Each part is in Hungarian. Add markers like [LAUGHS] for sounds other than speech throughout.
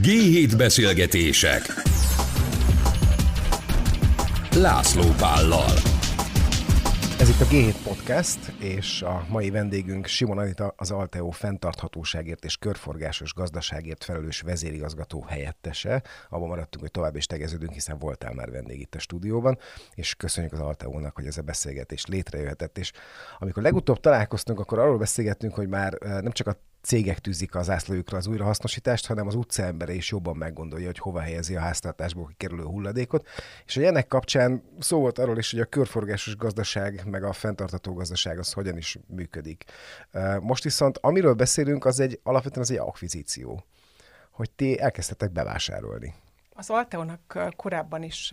G7 beszélgetések László Pállal Ez itt a G7 Podcast, és a mai vendégünk Simon Anita, az Alteo fenntarthatóságért és körforgásos gazdaságért felelős vezérigazgató helyettese. Abban maradtunk, hogy tovább is tegeződünk, hiszen voltál már vendég itt a stúdióban, és köszönjük az Alteo-nak, hogy ez a beszélgetés létrejöhetett. És amikor legutóbb találkoztunk, akkor arról beszélgettünk, hogy már nem csak a cégek tűzik az zászlójukra az újrahasznosítást, hanem az utcaembere is jobban meggondolja, hogy hova helyezi a háztartásból kikerülő hulladékot. És hogy ennek kapcsán szó volt arról is, hogy a körforgásos gazdaság meg a fenntartató gazdaság az hogyan is működik. Most viszont amiről beszélünk, az egy alapvetően az egy akvizíció, hogy ti elkezdtetek bevásárolni. Az Alteónak korábban is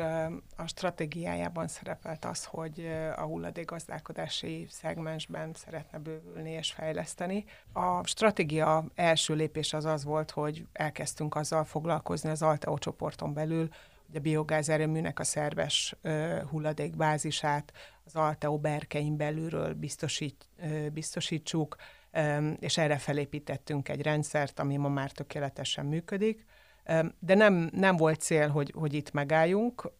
a stratégiájában szerepelt az, hogy a hulladékgazdálkodási szegmensben szeretne bővülni és fejleszteni. A stratégia első lépés az az volt, hogy elkezdtünk azzal foglalkozni az Alteó csoporton belül, hogy a biogáz erőműnek a szerves hulladékbázisát az Alteó berkein belülről biztosít, biztosítsuk, és erre felépítettünk egy rendszert, ami ma már tökéletesen működik. De nem, nem volt cél, hogy, hogy itt megálljunk.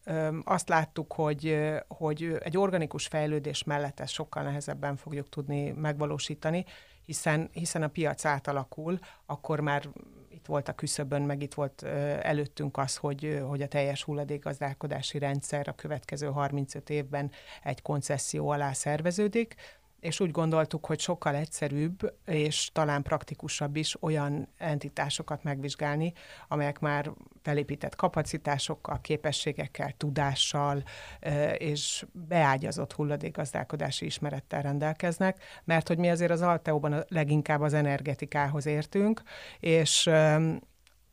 Azt láttuk, hogy, hogy egy organikus fejlődés mellett ezt sokkal nehezebben fogjuk tudni megvalósítani, hiszen, hiszen a piac átalakul, akkor már itt volt a küszöbön, meg itt volt előttünk az, hogy, hogy a teljes hulladékgazdálkodási rendszer a következő 35 évben egy koncesszió alá szerveződik, és úgy gondoltuk, hogy sokkal egyszerűbb és talán praktikusabb is olyan entitásokat megvizsgálni, amelyek már felépített kapacitásokkal, képességekkel, tudással és beágyazott hulladékgazdálkodási ismerettel rendelkeznek, mert hogy mi azért az Alteóban leginkább az energetikához értünk, és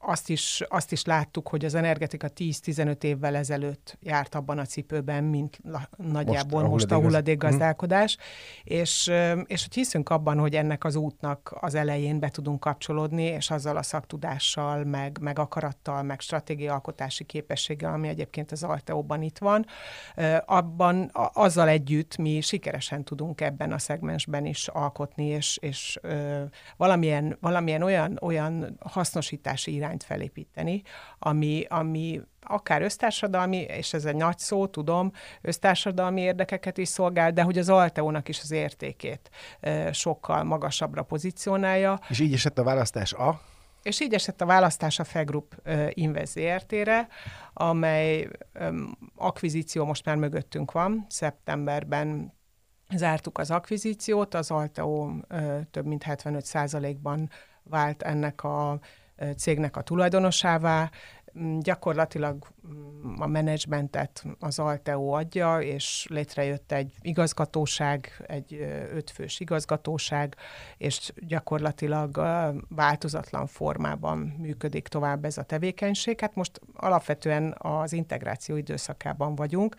azt is, azt is láttuk, hogy az energetika 10-15 évvel ezelőtt járt abban a cipőben, mint la, nagyjából most a, most a hulladékgazdálkodás, hm. és, és hogy hiszünk abban, hogy ennek az útnak az elején be tudunk kapcsolódni, és azzal a szaktudással, meg, meg akarattal, meg stratégiaalkotási képességgel, ami egyébként az Alteóban itt van, abban azzal együtt mi sikeresen tudunk ebben a szegmensben is alkotni, és, és valamilyen, valamilyen olyan, olyan hasznosítási irány irányt felépíteni, ami, ami akár össztársadalmi, és ez egy nagy szó, tudom, össztársadalmi érdekeket is szolgál, de hogy az Alteónak is az értékét sokkal magasabbra pozícionálja. És így esett a választás a? És így esett a választás a Fegroup Invest amely akvizíció most már mögöttünk van. Szeptemberben zártuk az akvizíciót, az Alteo több mint 75%-ban vált ennek a cégnek a tulajdonosává, mm, gyakorlatilag mm, a menedzsmentet az Alteo adja, és létrejött egy igazgatóság, egy ötfős igazgatóság, és gyakorlatilag változatlan formában működik tovább ez a tevékenység. Hát most alapvetően az integráció időszakában vagyunk,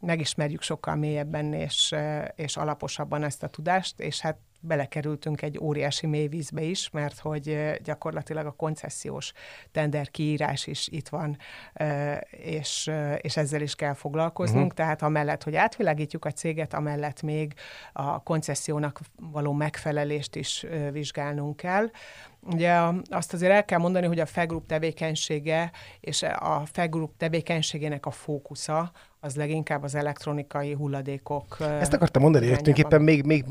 megismerjük sokkal mélyebben és, és alaposabban ezt a tudást, és hát belekerültünk egy óriási mélyvízbe is, mert hogy gyakorlatilag a koncesziós tender kiírás is itt van, és, és ezzel is kell foglalkoznunk. Uh-huh. Tehát amellett, hogy átvilágítjuk a céget, amellett még a koncessziónak való megfelelést is vizsgálnunk kell. Ugye azt azért el kell mondani, hogy a FEGRUP tevékenysége és a FEGRUP tevékenységének a fókusza az leginkább az elektronikai hulladékok. Ezt akartam mondani, hogy tulajdonképpen még, még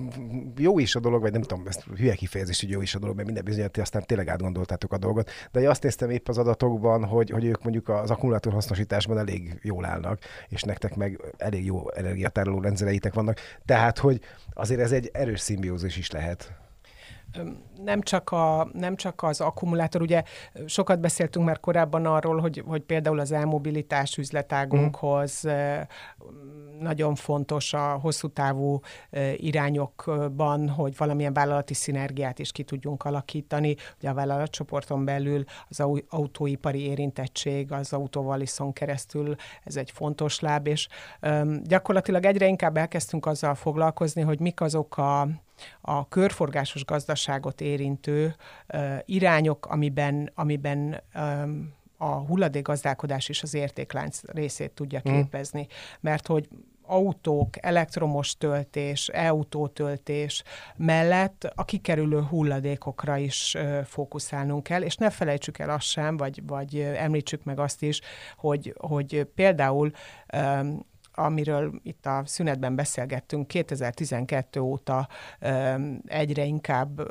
jó is a dolog, vagy nem tudom, ezt hülye kifejezés, hogy jó is a dolog, mert minden bizonyat, aztán tényleg átgondoltátok a dolgot. De én azt néztem épp az adatokban, hogy, hogy ők mondjuk az akkumulátor hasznosításban elég jól állnak, és nektek meg elég jó energiatároló rendszereitek vannak. Tehát, hogy azért ez egy erős szimbiózis is lehet nem csak, a, nem csak az akkumulátor, ugye sokat beszéltünk már korábban arról, hogy, hogy például az elmobilitás üzletágunkhoz mm. nagyon fontos a hosszú távú irányokban, hogy valamilyen vállalati szinergiát is ki tudjunk alakítani. Ugye a vállalatcsoporton belül az autóipari érintettség, az autóval iszon keresztül, ez egy fontos láb, és gyakorlatilag egyre inkább elkezdtünk azzal foglalkozni, hogy mik azok a a körforgásos gazdaságot érintő irányok, amiben, amiben a hulladékgazdálkodás is az értéklánc részét tudja hmm. képezni. Mert hogy autók, elektromos töltés, e-autótöltés mellett a kikerülő hulladékokra is fókuszálnunk kell, és ne felejtsük el azt sem, vagy, vagy említsük meg azt is, hogy, hogy például amiről itt a szünetben beszélgettünk, 2012 óta egyre inkább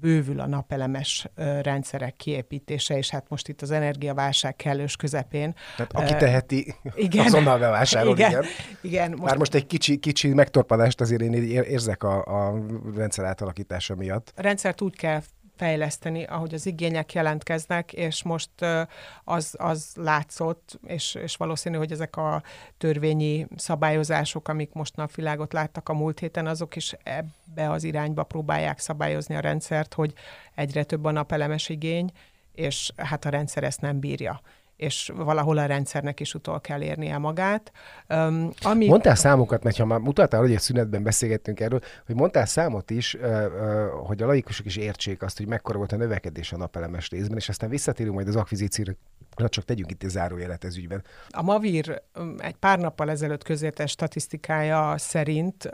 bővül a napelemes rendszerek kiépítése, és hát most itt az energiaválság kellős közepén. Tehát aki teheti, igen, azonnal bevásárol, igen. igen. igen most... Már most egy kicsi, kicsi megtorpadást azért én érzek a, a rendszer átalakítása miatt. A rendszert úgy kell fejleszteni, ahogy az igények jelentkeznek, és most az, az látszott, és, és valószínű, hogy ezek a törvényi szabályozások, amik most napvilágot láttak a múlt héten, azok is ebbe az irányba próbálják szabályozni a rendszert, hogy egyre több a napelemes igény, és hát a rendszer ezt nem bírja és valahol a rendszernek is utol kell érnie magát. Um, ami... Mondtál számokat, mert ha már mutattál, hogy egy szünetben beszélgettünk erről, hogy mondtál számot is, hogy a laikusok is értsék azt, hogy mekkora volt a növekedés a napelemes részben, és aztán visszatérünk majd az akvizícióra, csak tegyünk itt egy zárójelet ez ügyben. A Mavir egy pár nappal ezelőtt közértes statisztikája szerint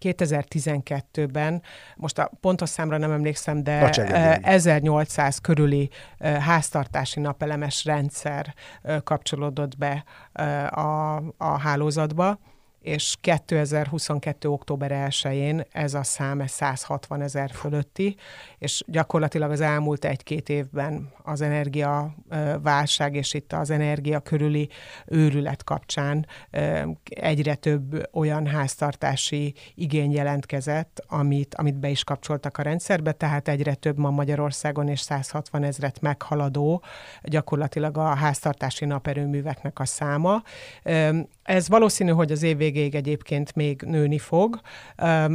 2012-ben, most a pontos számra nem emlékszem, de 1800 körüli háztartási napelemes rendszer kapcsolódott be a, a hálózatba, és 2022. október 1-én ez a szám 160 ezer fölötti, és gyakorlatilag az elmúlt egy-két évben az energia válság és itt az energia körüli őrület kapcsán egyre több olyan háztartási igény jelentkezett, amit, amit be is kapcsoltak a rendszerbe, tehát egyre több ma Magyarországon és 160 ezret meghaladó gyakorlatilag a háztartási naperőműveknek a száma. Ez valószínű, hogy az év végéig egyébként még nőni fog.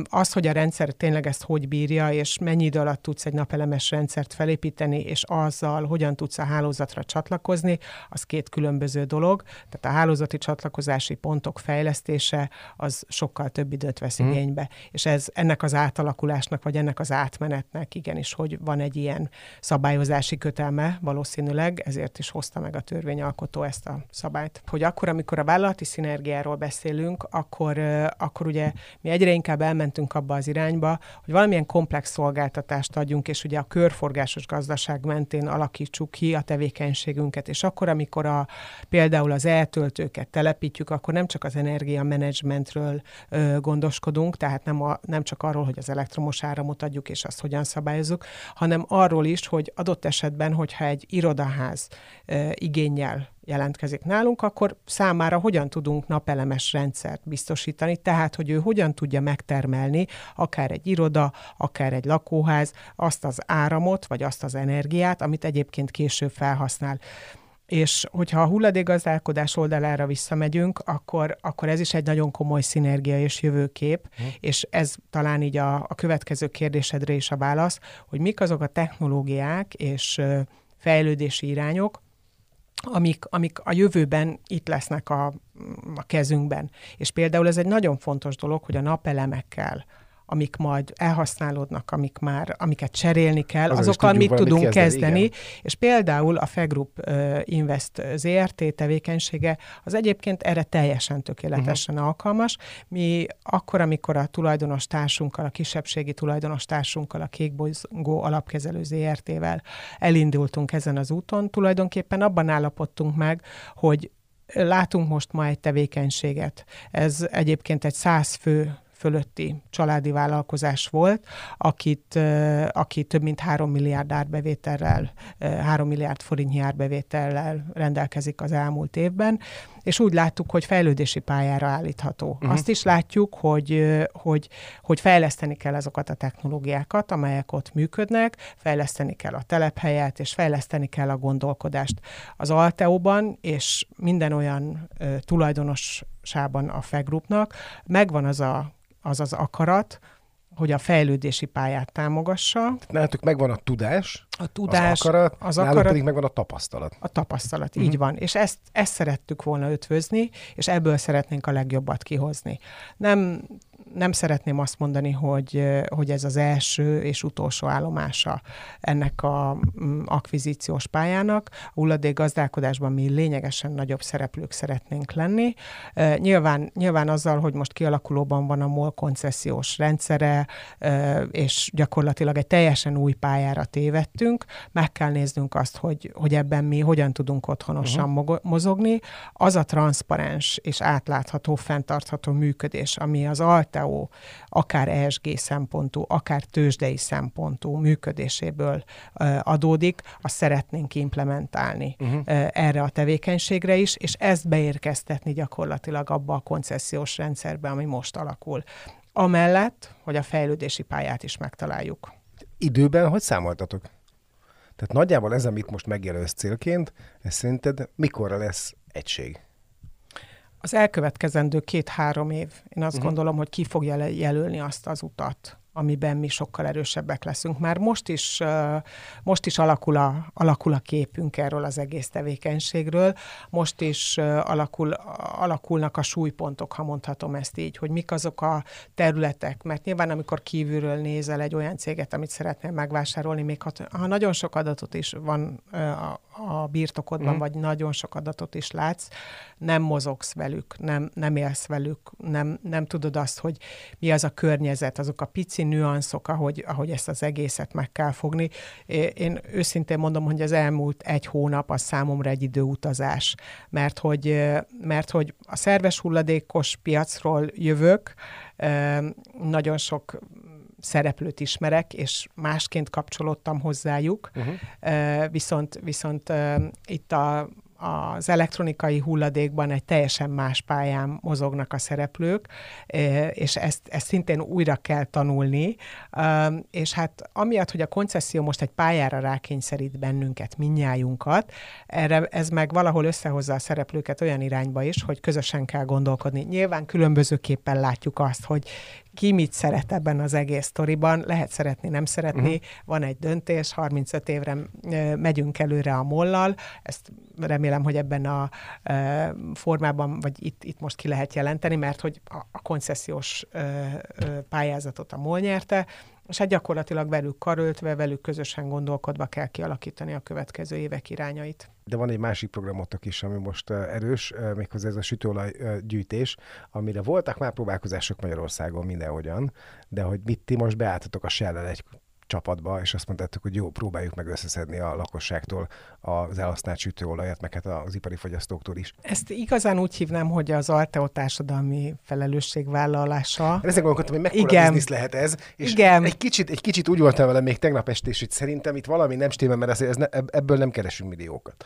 Az, hogy a rendszer tényleg ezt hogy bírja, és mennyi idő alatt tudsz egy napelemes rendszert felépíteni, és azzal hogyan tudsz a hálózatra csatlakozni, az két különböző dolog. Tehát a hálózati csatlakozási pontok fejlesztése az sokkal több időt vesz hmm. igénybe. És ez ennek az átalakulásnak, vagy ennek az átmenetnek igenis, hogy van egy ilyen szabályozási kötelme valószínűleg, ezért is hozta meg a törvényalkotó ezt a szabályt. Hogy akkor, amikor a vállalati szinergiáról beszélünk, akkor, akkor ugye mi egyre inkább elmentünk abba az irányba, hogy valamilyen komplex szolgáltatást adjunk, és ugye a körforgásos gazdaság mentén alakítsuk ki a tevékenységünket. És akkor, amikor a, például az eltöltőket telepítjük, akkor nem csak az energiamenedzsmentről gondoskodunk, tehát nem, a, nem csak arról, hogy az elektromos áramot adjuk, és azt hogyan szabályozzuk, hanem arról is, hogy adott esetben, hogyha egy irodaház igényel jelentkezik nálunk, akkor számára hogyan tudunk napelemes rendszert biztosítani, tehát hogy ő hogyan tudja megtermelni akár egy iroda, akár egy lakóház azt az áramot, vagy azt az energiát, amit egyébként később felhasznál. És hogyha a hulladékgazdálkodás oldalára visszamegyünk, akkor, akkor ez is egy nagyon komoly szinergia és jövőkép, hm. és ez talán így a, a következő kérdésedre is a válasz, hogy mik azok a technológiák és fejlődési irányok, amik, amik a jövőben itt lesznek a, a kezünkben. És például ez egy nagyon fontos dolog, hogy a napelemekkel, amik majd elhasználódnak, amik már, amiket cserélni kell, Az azokkal mit tudunk kezdeni, kezdeni igen. és például a Fegroup Invest ZRT tevékenysége az egyébként erre teljesen tökéletesen uh-huh. alkalmas. Mi akkor, amikor a tulajdonos társunkkal, a kisebbségi tulajdonos társunkkal, a Kékbolygó alapkezelő ZRT-vel elindultunk ezen az úton, tulajdonképpen abban állapodtunk meg, hogy látunk most ma egy tevékenységet. Ez egyébként egy száz fő fölötti családi vállalkozás volt, akit, aki több mint 3 milliárd árbevétellel, 3 milliárd forintnyi árbevétellel rendelkezik az elmúlt évben, és úgy láttuk, hogy fejlődési pályára állítható. Uh-huh. Azt is látjuk, hogy, hogy, hogy fejleszteni kell azokat a technológiákat, amelyek ott működnek, fejleszteni kell a telephelyet, és fejleszteni kell a gondolkodást. Az Alteóban és minden olyan uh, tulajdonosában a FEGRUPnak megvan az a az az akarat, hogy a fejlődési pályát támogassa. Nálatok megvan a tudás, a tudás, az akarat, az akarat pedig megvan a tapasztalat. A tapasztalat, uh-huh. így van. És ezt, ezt szerettük volna ötvözni, és ebből szeretnénk a legjobbat kihozni. Nem nem szeretném azt mondani, hogy, hogy ez az első és utolsó állomása ennek a mm, akvizíciós pályának. A hulladék gazdálkodásban mi lényegesen nagyobb szereplők szeretnénk lenni. Nyilván, nyilván azzal, hogy most kialakulóban van a MOL koncesziós rendszere, és gyakorlatilag egy teljesen új pályára tévedtünk, meg kell néznünk azt, hogy, hogy ebben mi hogyan tudunk otthonosan uh-huh. mozogni. Az a transzparens és átlátható, fenntartható működés, ami az Altea videó, akár ESG szempontú, akár tőzsdei szempontú működéséből adódik, azt szeretnénk implementálni uh-huh. erre a tevékenységre is, és ezt beérkeztetni gyakorlatilag abba a koncesziós rendszerbe, ami most alakul. Amellett, hogy a fejlődési pályát is megtaláljuk. Időben hogy számoltatok? Tehát nagyjából ez, amit most megjelölsz célként, ez szerinted mikorra lesz egység? Az elkövetkezendő két-három év, én azt uh-huh. gondolom, hogy ki fogja jelölni azt az utat, amiben mi sokkal erősebbek leszünk. Már most is, most is alakul, a, alakul a képünk erről az egész tevékenységről, most is alakul, alakulnak a súlypontok, ha mondhatom ezt így, hogy mik azok a területek, mert nyilván amikor kívülről nézel egy olyan céget, amit szeretnél megvásárolni, még ha, ha nagyon sok adatot is van a, a birtokodban, mm. vagy nagyon sok adatot is látsz, nem mozogsz velük, nem, nem élsz velük, nem, nem tudod azt, hogy mi az a környezet, azok a pici nüanszok, ahogy, ahogy ezt az egészet meg kell fogni. Én őszintén mondom, hogy az elmúlt egy hónap az számomra egy időutazás, mert hogy, mert hogy a szerves hulladékos piacról jövök, nagyon sok szereplőt ismerek, és másként kapcsolódtam hozzájuk. Uh-huh. Viszont, viszont itt a, az elektronikai hulladékban egy teljesen más pályán mozognak a szereplők, és ezt, ezt szintén újra kell tanulni, és hát amiatt, hogy a koncesszió most egy pályára rákényszerít bennünket, minnyájunkat, erre ez meg valahol összehozza a szereplőket olyan irányba is, hogy közösen kell gondolkodni. Nyilván különbözőképpen látjuk azt, hogy ki mit szeret ebben az egész sztoriban, lehet szeretni, nem szeretni, uh-huh. van egy döntés, 35 évre megyünk előre a mollal, ezt remélem, hogy ebben a formában, vagy itt, itt most ki lehet jelenteni, mert hogy a, a koncesziós pályázatot a MOL nyerte, és hát gyakorlatilag velük karöltve, velük közösen gondolkodva kell kialakítani a következő évek irányait. De van egy másik programotok is, ami most erős, méghozzá ez a sütőolaj gyűjtés, amire voltak már próbálkozások Magyarországon mindenhogyan, de hogy mit ti most beálltatok a shell egy csapatba, és azt mondtátok, hogy jó, próbáljuk meg összeszedni a lakosságtól az elhasznált sütőolajat, meg hát az ipari fogyasztóktól is. Ezt igazán úgy hívnám, hogy az Alteo társadalmi felelősségvállalása. Ezek gondolkodtam, hogy mekkora Igen. biznisz lehet ez, és Igen. Egy, kicsit, egy kicsit úgy voltam vele még tegnap este is, hogy szerintem itt valami nem stimmel, mert ez, ez ne, ebből nem keresünk milliókat.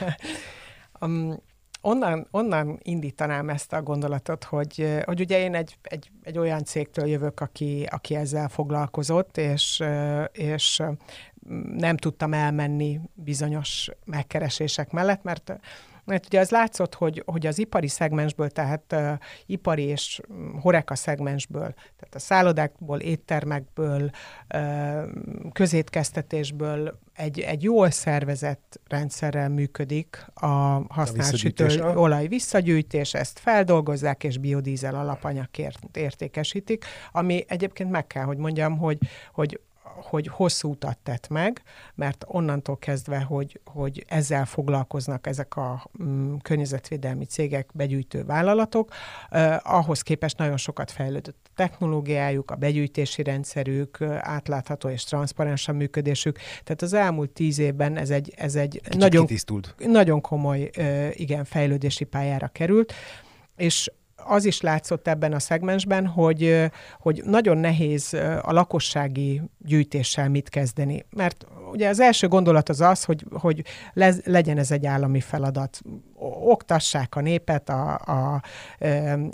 [LAUGHS] um, onnan, onnan indítanám ezt a gondolatot, hogy, hogy ugye én egy, egy, egy olyan cégtől jövök, aki, aki ezzel foglalkozott, és, és nem tudtam elmenni bizonyos megkeresések mellett, mert mert ugye az látszott, hogy, hogy az ipari szegmensből, tehát uh, ipari és horeka szegmensből, tehát a szállodákból, éttermekből, uh, közétkeztetésből egy, egy jól szervezett rendszerrel működik a használt sütőolaj visszagyűjtés, ezt feldolgozzák, és biodízel alapanyagért értékesítik, ami egyébként meg kell, hogy mondjam, hogy, hogy hogy hosszú utat tett meg, mert onnantól kezdve, hogy, hogy ezzel foglalkoznak ezek a mm, környezetvédelmi cégek, begyűjtő vállalatok, eh, ahhoz képest nagyon sokat fejlődött a technológiájuk, a begyűjtési rendszerük, átlátható és transzparens a működésük. Tehát az elmúlt tíz évben ez egy, ez egy nagyon, nagyon komoly igen, fejlődési pályára került, és az is látszott ebben a szegmensben, hogy, hogy nagyon nehéz a lakossági gyűjtéssel mit kezdeni. Mert ugye az első gondolat az az, hogy, hogy le, legyen ez egy állami feladat. Oktassák a népet, a, a,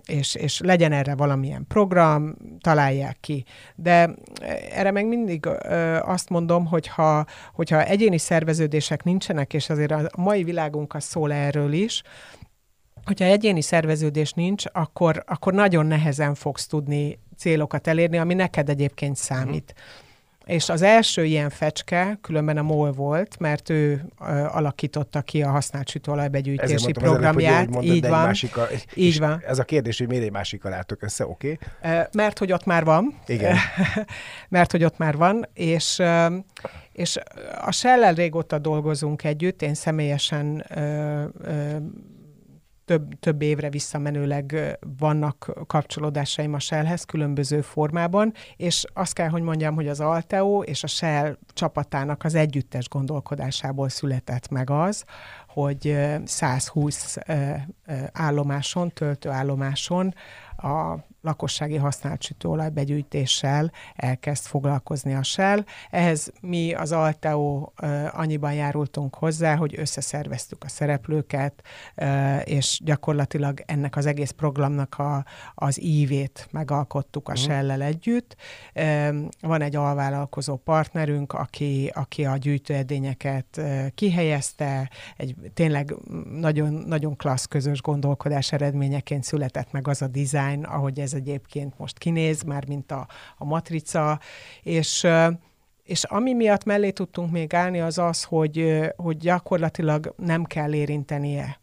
és, és legyen erre valamilyen program, találják ki. De erre meg mindig azt mondom, hogyha, hogyha egyéni szerveződések nincsenek, és azért a mai világunk az szól erről is, hogyha egyéni szerveződés nincs, akkor, akkor nagyon nehezen fogsz tudni célokat elérni, ami neked egyébként számít. és az első ilyen fecske különben a MOL volt, mert ő uh, alakította ki a használt sütőolajbegyűjtési programját. Előbb, így van. Másikkal, így van. Ez a kérdés, hogy miért egy másikkal álltok össze, oké? Okay? Mert hogy ott már van. Igen. [LAUGHS] mert hogy ott már van, és és a Shell-el régóta dolgozunk együtt, én személyesen ö, ö, több, több évre visszamenőleg vannak kapcsolódásaim a Shellhez különböző formában, és azt kell, hogy mondjam, hogy az Alteo és a Shell csapatának az együttes gondolkodásából született meg az, hogy 120 állomáson, töltőállomáson a lakossági használt sütőolaj begyűjtéssel elkezd foglalkozni a Shell. Ehhez mi az Alteo annyiban járultunk hozzá, hogy összeszerveztük a szereplőket, és gyakorlatilag ennek az egész programnak a, az ívét megalkottuk a uh-huh. Shell-lel együtt. Van egy alvállalkozó partnerünk, aki, aki a gyűjtőedényeket kihelyezte, egy tényleg nagyon, nagyon klassz közös gondolkodás eredményeként született meg az a design, ahogy ez egyébként most kinéz, már mint a, a matrica, és és ami miatt mellé tudtunk még állni, az az, hogy, hogy gyakorlatilag nem kell érintenie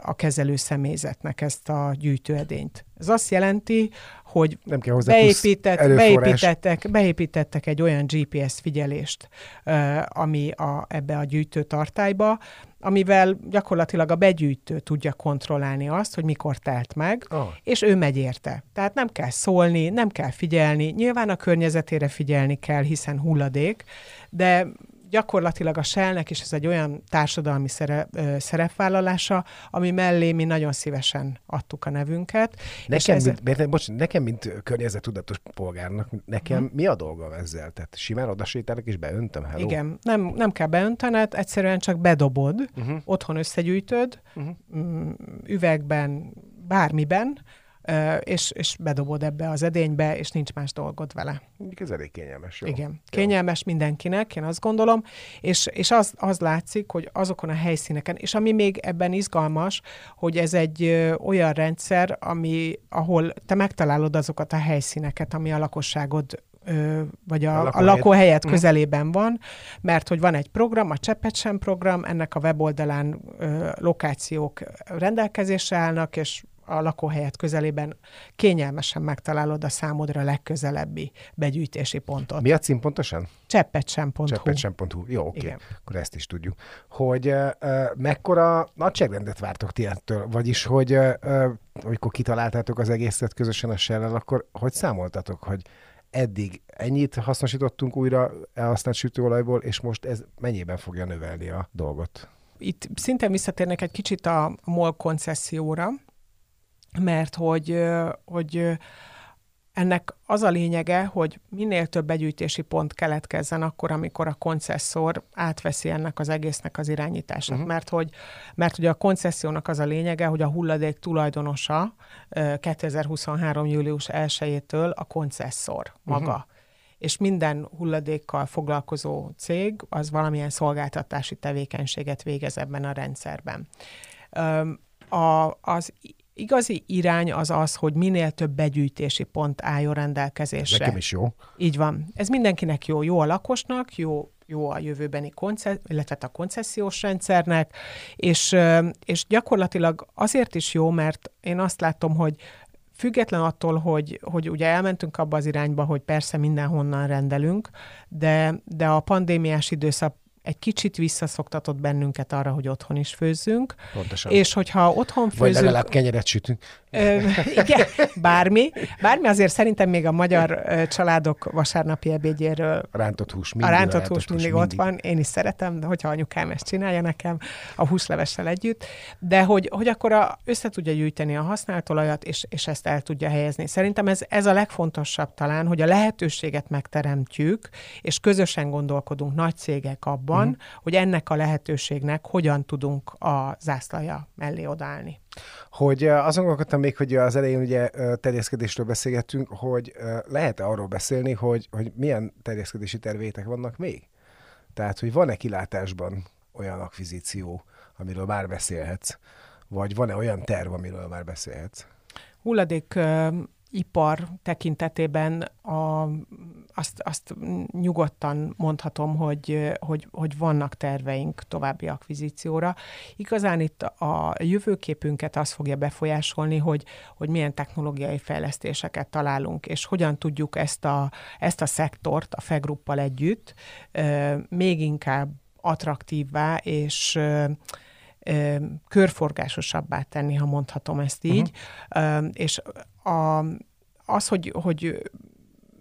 a kezelő személyzetnek ezt a gyűjtőedényt. Ez azt jelenti, hogy nem kell beépített, beépítettek, beépítettek egy olyan GPS figyelést, ami a, ebbe a gyűjtő tartályba, amivel gyakorlatilag a begyűjtő tudja kontrollálni azt, hogy mikor telt meg, oh. és ő megy érte. Tehát nem kell szólni, nem kell figyelni, nyilván a környezetére figyelni kell, hiszen hulladék, de gyakorlatilag a Shellnek is ez egy olyan társadalmi szere, ö, szerepvállalása, ami mellé mi nagyon szívesen adtuk a nevünket. Nekem, ez... mint, bocs, nekem mint környezetudatos polgárnak, nekem hmm. mi a dolgom ezzel? Tehát simán odasétálok és beöntöm, hello? Igen, nem, nem kell beöntened, egyszerűen csak bedobod, uh-huh. otthon összegyűjtöd, uh-huh. üvegben, bármiben, és, és bedobod ebbe az edénybe, és nincs más dolgod vele. Ez elég kényelmes. Jó? Igen, kényelmes jó. mindenkinek, én azt gondolom, és, és az, az látszik, hogy azokon a helyszíneken, és ami még ebben izgalmas, hogy ez egy olyan rendszer, ami, ahol te megtalálod azokat a helyszíneket, ami a lakosságod vagy a, a, lakóhelyet. a lakóhelyet mhm. közelében van, mert hogy van egy program, a Cseppet program, ennek a weboldalán ö, lokációk rendelkezésre állnak, és a lakóhelyet közelében kényelmesen megtalálod a számodra legközelebbi begyűjtési pontot. Mi a cím pontosan? Cseppetsem.hu. Cseppetsem.hu. Jó, oké. Okay. Akkor ezt is tudjuk. Hogy uh, mekkora nagyságrendet vártok ti ettől? Vagyis, hogy uh, amikor kitaláltátok az egészet közösen a shell akkor hogy számoltatok, hogy eddig ennyit hasznosítottunk újra elhasznált sütőolajból, és most ez mennyiben fogja növelni a dolgot? Itt szintén visszatérnek egy kicsit a MOL koncesszióra, mert hogy, hogy ennek az a lényege, hogy minél több begyűjtési pont keletkezzen akkor, amikor a koncesszor átveszi ennek az egésznek az irányítását. Uh-huh. Mert, hogy, mert hogy a koncessziónak az a lényege, hogy a hulladék tulajdonosa 2023. július 1-től a koncesszor maga. Uh-huh. És minden hulladékkal foglalkozó cég az valamilyen szolgáltatási tevékenységet végez ebben a rendszerben. A, az igazi irány az az, hogy minél több begyűjtési pont álljon rendelkezésre. Nekem is jó. Így van. Ez mindenkinek jó. Jó a lakosnak, jó, jó a jövőbeni konce- illetve a koncesziós rendszernek, és, és gyakorlatilag azért is jó, mert én azt látom, hogy Független attól, hogy, hogy ugye elmentünk abba az irányba, hogy persze mindenhonnan rendelünk, de, de a pandémiás időszak egy kicsit visszaszoktatott bennünket arra, hogy otthon is főzzünk. Pontosan. És hogyha otthon főzünk... Vagy legalább kenyeret sütünk. Ö, igen, bármi. Bármi azért szerintem még a magyar családok vasárnapi ebédjéről... A rántott hús mindig, a rántott, hús mindig, mindig ott van. Én is szeretem, hogyha anyukám ezt csinálja nekem a húslevessel együtt. De hogy, hogy akkor a, össze tudja gyűjteni a használt olajat, és, és ezt el tudja helyezni. Szerintem ez, ez a legfontosabb talán, hogy a lehetőséget megteremtjük, és közösen gondolkodunk nagy cégek abban, van, uh-huh. hogy ennek a lehetőségnek hogyan tudunk a zászlaja mellé odállni. Hogy azon gondolkodtam még, hogy az elején ugye terjeszkedésről beszélgettünk, hogy lehet-e arról beszélni, hogy, hogy milyen terjeszkedési tervétek vannak még? Tehát, hogy van-e kilátásban olyan akvizíció, amiről már beszélhetsz? Vagy van-e olyan terv, amiről már beszélhetsz? Hulladék ipar tekintetében a, azt, azt nyugodtan mondhatom, hogy, hogy, hogy vannak terveink további akvizícióra. Igazán itt a jövőképünket az fogja befolyásolni, hogy, hogy milyen technológiai fejlesztéseket találunk, és hogyan tudjuk ezt a, ezt a szektort a FEGruppal együtt még inkább attraktívrá és körforgásosabbá tenni, ha mondhatom ezt így. Uh-huh. És a, az, hogy, hogy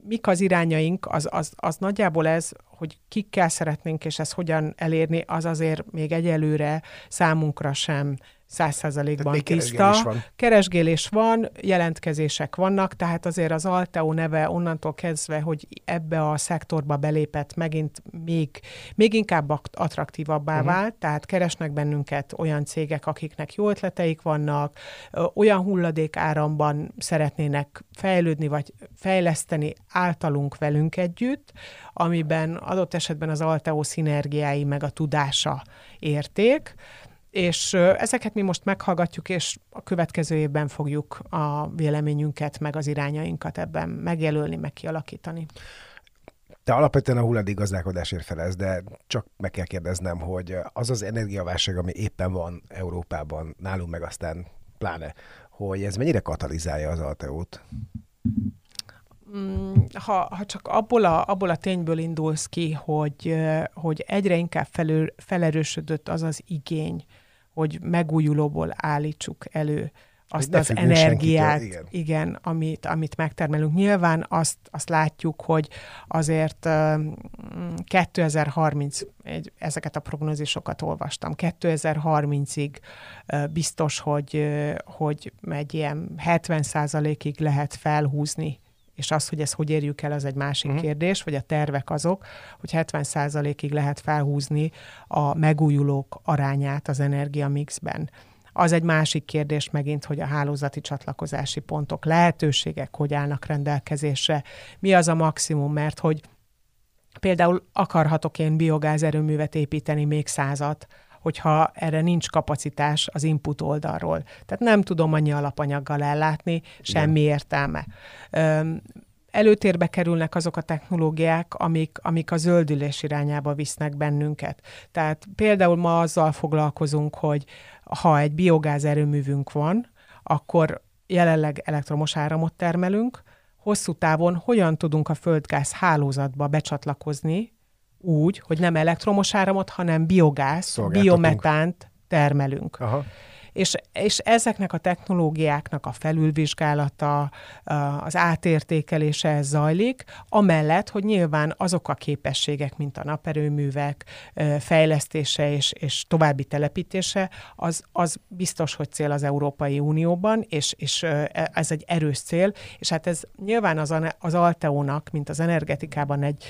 mik az irányaink, az, az, az nagyjából ez, hogy kikkel szeretnénk, és ezt hogyan elérni, az azért még egyelőre számunkra sem száz százalékban tiszta. Keresgélés van. keresgélés van, jelentkezések vannak, tehát azért az Alteo neve onnantól kezdve, hogy ebbe a szektorba belépett, megint még, még inkább attraktívabbá uh-huh. vált, tehát keresnek bennünket olyan cégek, akiknek jó ötleteik vannak, olyan hulladék áramban szeretnének fejlődni, vagy fejleszteni általunk velünk együtt, amiben adott esetben az Alteo szinergiái meg a tudása érték, és ezeket mi most meghallgatjuk, és a következő évben fogjuk a véleményünket, meg az irányainkat ebben megjelölni, meg kialakítani. Te alapvetően a hulladék gazdálkodásért felez, de csak meg kell kérdeznem, hogy az az energiaválság, ami éppen van Európában, nálunk meg aztán pláne, hogy ez mennyire katalizálja az Alteót? Mm, ha, ha csak abból a, abból a tényből indulsz ki, hogy, hogy egyre inkább felül, felerősödött az az igény, hogy megújulóból állítsuk elő azt az energiát, igen. igen, amit, amit megtermelünk. Nyilván azt, azt látjuk, hogy azért 2030, egy, ezeket a prognózisokat olvastam, 2030-ig biztos, hogy, hogy egy ilyen 70 ig lehet felhúzni és az, hogy ezt hogy érjük el, az egy másik uh-huh. kérdés, vagy a tervek azok, hogy 70%-ig lehet felhúzni a megújulók arányát az energiamixben. Az egy másik kérdés megint, hogy a hálózati csatlakozási pontok, lehetőségek hogy állnak rendelkezésre, mi az a maximum, mert hogy például akarhatok én biogázerőművet építeni még százat, hogyha erre nincs kapacitás az input oldalról. Tehát nem tudom annyi alapanyaggal ellátni, semmi Igen. értelme. Öm, előtérbe kerülnek azok a technológiák, amik, amik a zöldülés irányába visznek bennünket. Tehát például ma azzal foglalkozunk, hogy ha egy biogáz erőművünk van, akkor jelenleg elektromos áramot termelünk, hosszú távon hogyan tudunk a földgáz hálózatba becsatlakozni, úgy, hogy nem elektromos áramot, hanem biogáz, biometánt termelünk. Aha és, és ezeknek a technológiáknak a felülvizsgálata, az átértékelése zajlik, amellett, hogy nyilván azok a képességek, mint a naperőművek fejlesztése és, és további telepítése, az, az biztos, hogy cél az Európai Unióban, és, és ez egy erős cél, és hát ez nyilván az, az Alteónak, mint az energetikában egy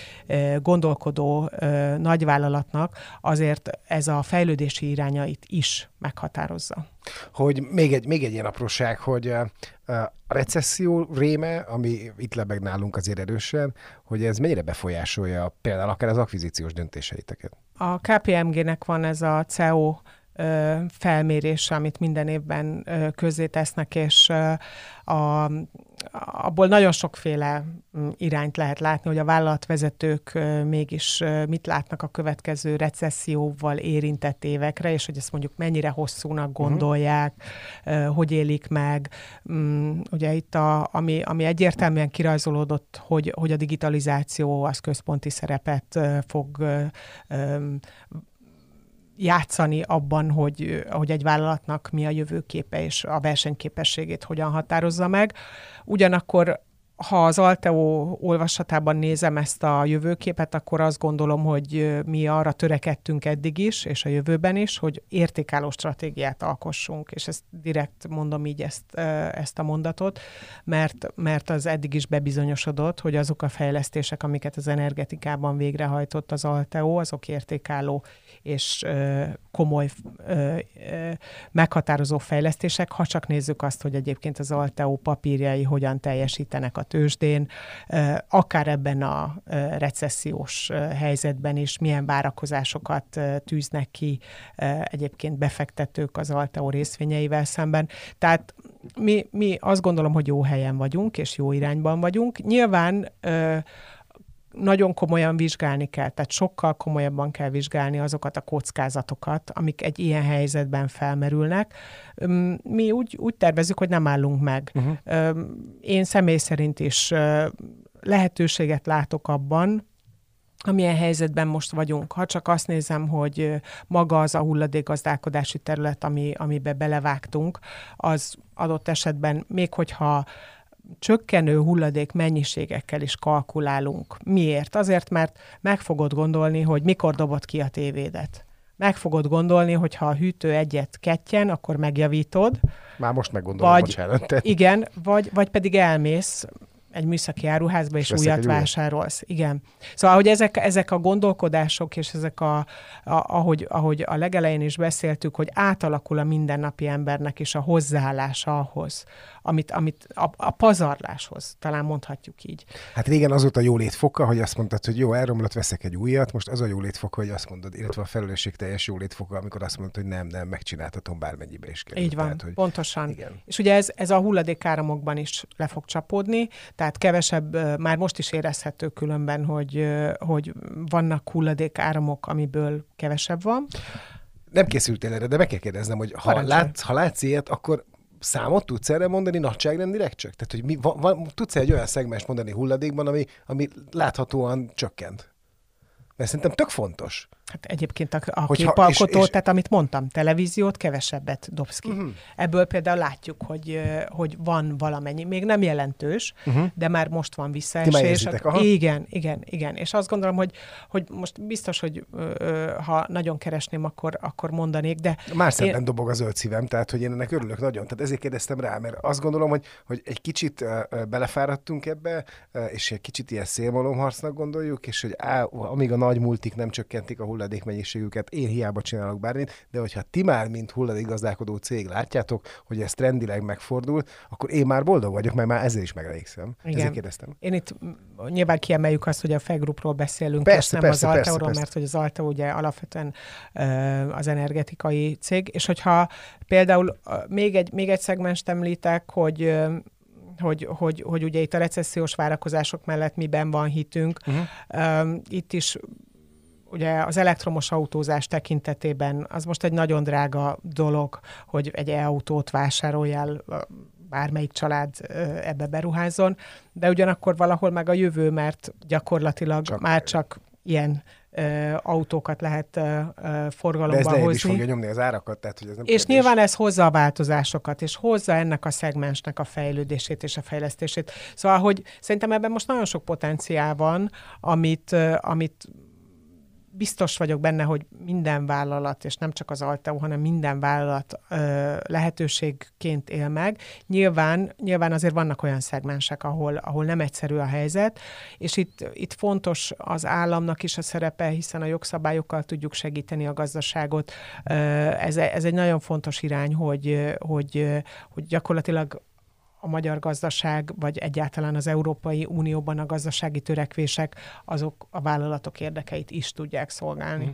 gondolkodó nagyvállalatnak, azért ez a fejlődési irányait is meghatározza. Hogy még egy, még egy ilyen apróság, hogy a recesszió réme, ami itt lebeg nálunk azért erősen, hogy ez mennyire befolyásolja például akár az akvizíciós döntéseiteket? A KPMG-nek van ez a CEO felmérés, amit minden évben közzé tesznek, és a, abból nagyon sokféle mm, irányt lehet látni, hogy a vállalatvezetők mégis mit látnak a következő recesszióval érintett évekre, és hogy ezt mondjuk mennyire hosszúnak mhm. gondolják, uh-huh. hogy élik meg. Mm, ugye itt, a, ami, ami egyértelműen kirajzolódott, hogy, hogy a digitalizáció az központi szerepet fog játszani abban, hogy, hogy egy vállalatnak mi a jövőképe és a versenyképességét hogyan határozza meg. Ugyanakkor ha az Alteo olvasatában nézem ezt a jövőképet, akkor azt gondolom, hogy mi arra törekedtünk eddig is, és a jövőben is, hogy értékáló stratégiát alkossunk, és ezt direkt mondom így ezt, ezt a mondatot, mert, mert az eddig is bebizonyosodott, hogy azok a fejlesztések, amiket az energetikában végrehajtott az Alteo, azok értékáló és komoly, meghatározó fejlesztések, ha csak nézzük azt, hogy egyébként az Alteo papírjai hogyan teljesítenek a tőzsdén, akár ebben a recessziós helyzetben is milyen várakozásokat tűznek ki egyébként befektetők az Alteo részvényeivel szemben. Tehát mi, mi azt gondolom, hogy jó helyen vagyunk, és jó irányban vagyunk. Nyilván nagyon komolyan vizsgálni kell, tehát sokkal komolyabban kell vizsgálni azokat a kockázatokat, amik egy ilyen helyzetben felmerülnek. Mi úgy, úgy tervezünk, hogy nem állunk meg. Uh-huh. Én személy szerint is lehetőséget látok abban, amilyen helyzetben most vagyunk. Ha csak azt nézem, hogy maga az a hulladékgazdálkodási terület, ami, amibe belevágtunk, az adott esetben, még hogyha csökkenő hulladék mennyiségekkel is kalkulálunk. Miért? Azért, mert meg fogod gondolni, hogy mikor dobod ki a tévédet. Meg fogod gondolni, hogy ha a hűtő egyet kettjen, akkor megjavítod. Már most meggondolom, vagy, bocsánat. Igen, vagy, vagy pedig elmész egy műszaki áruházba, és, és újat vásárolsz. Igen. Szóval, hogy ezek, ezek a gondolkodások, és ezek a, a ahogy, ahogy a legelején is beszéltük, hogy átalakul a mindennapi embernek is a hozzáállása ahhoz, amit, amit a, a pazarláshoz, talán mondhatjuk így. Hát régen az volt a jólétfoka, hogy azt mondtad, hogy jó, elromlott, veszek egy újat, most az a jólétfoka, hogy azt mondod, illetve a felelősség teljes jólétfoka, amikor azt mondod, hogy nem, nem, megcsináltatom bármennyibe is kell. Így van, tehát, hogy... pontosan. Igen. És ugye ez, ez a hulladékáramokban is le fog csapódni, tehát kevesebb, már most is érezhető különben, hogy, hogy vannak hulladékáramok, amiből kevesebb van. Nem készültél erre, de meg kell kérdeznem, hogy ha, látsz, ha látsz ilyet, akkor számot tudsz erre mondani nagyságrendileg csak? Tehát, hogy mi, van, van, tudsz egy olyan szegmens mondani hulladékban, ami, ami láthatóan csökkent? Mert szerintem tök fontos. Hát egyébként a, a Hogyha, képalkotó, és, és... tehát amit mondtam, televíziót kevesebbet dobsz ki. Uh-huh. Ebből például látjuk, hogy, hogy van valamennyi, még nem jelentős, uh-huh. de már most van visszaesés. Igen, igen, igen. És azt gondolom, hogy, hogy most biztos, hogy ö, ha nagyon keresném, akkor, akkor mondanék, de... Már szebben én... dobog a zöld szívem, tehát hogy én ennek örülök nagyon. Tehát ezért kérdeztem rá, mert azt gondolom, hogy, hogy egy kicsit belefáradtunk ebbe, és egy kicsit ilyen szélmalomharcnak gondoljuk, és hogy á, amíg a nagy multik nem csökkentik a hulladékmennyiségüket, én hiába csinálok bármit, de hogyha ti már, mint hulladékgazdálkodó cég látjátok, hogy ez trendileg megfordul, akkor én már boldog vagyok, mert már ezzel is megelégszem. Igen. Ezért kérdeztem. Én itt nyilván kiemeljük azt, hogy a Fegrupról beszélünk, persze, és nem persze, az Alteóról, mert hogy az Alteó ugye alapvetően az energetikai cég, és hogyha például még egy, még egy szegmest említek, hogy hogy, hogy, hogy ugye itt a recessziós várakozások mellett miben van hitünk. Uh-huh. Itt is ugye az elektromos autózás tekintetében az most egy nagyon drága dolog, hogy egy e-autót vásároljál, bármelyik család ebbe beruházzon, de ugyanakkor valahol meg a jövő, mert gyakorlatilag csak már csak ilyen autókat lehet forgalomba De ez hozni. is fogja nyomni az árakat, tehát hogy ez nem És kérdés. nyilván ez hozza a változásokat, és hozza ennek a szegmensnek a fejlődését és a fejlesztését. Szóval, hogy szerintem ebben most nagyon sok potenciál van, amit, amit biztos vagyok benne, hogy minden vállalat, és nem csak az Alteo, hanem minden vállalat ö, lehetőségként él meg. Nyilván, nyilván azért vannak olyan szegmensek, ahol, ahol nem egyszerű a helyzet, és itt, itt fontos az államnak is a szerepe, hiszen a jogszabályokkal tudjuk segíteni a gazdaságot. Ez, ez egy nagyon fontos irány, hogy, hogy, hogy gyakorlatilag a magyar gazdaság, vagy egyáltalán az Európai Unióban a gazdasági törekvések, azok a vállalatok érdekeit is tudják szolgálni. Mm.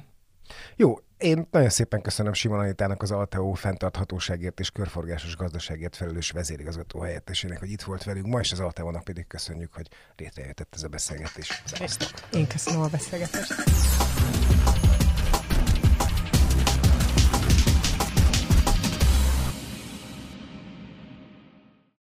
Jó, én nagyon szépen köszönöm Simon Anitának az Alteo fenntarthatóságért és körforgásos gazdaságért felelős vezérigazgató helyettesének, hogy itt volt velünk ma, és az Alteo-nak pedig köszönjük, hogy létrejöhetett ez a beszélgetés. Én köszönöm a beszélgetést.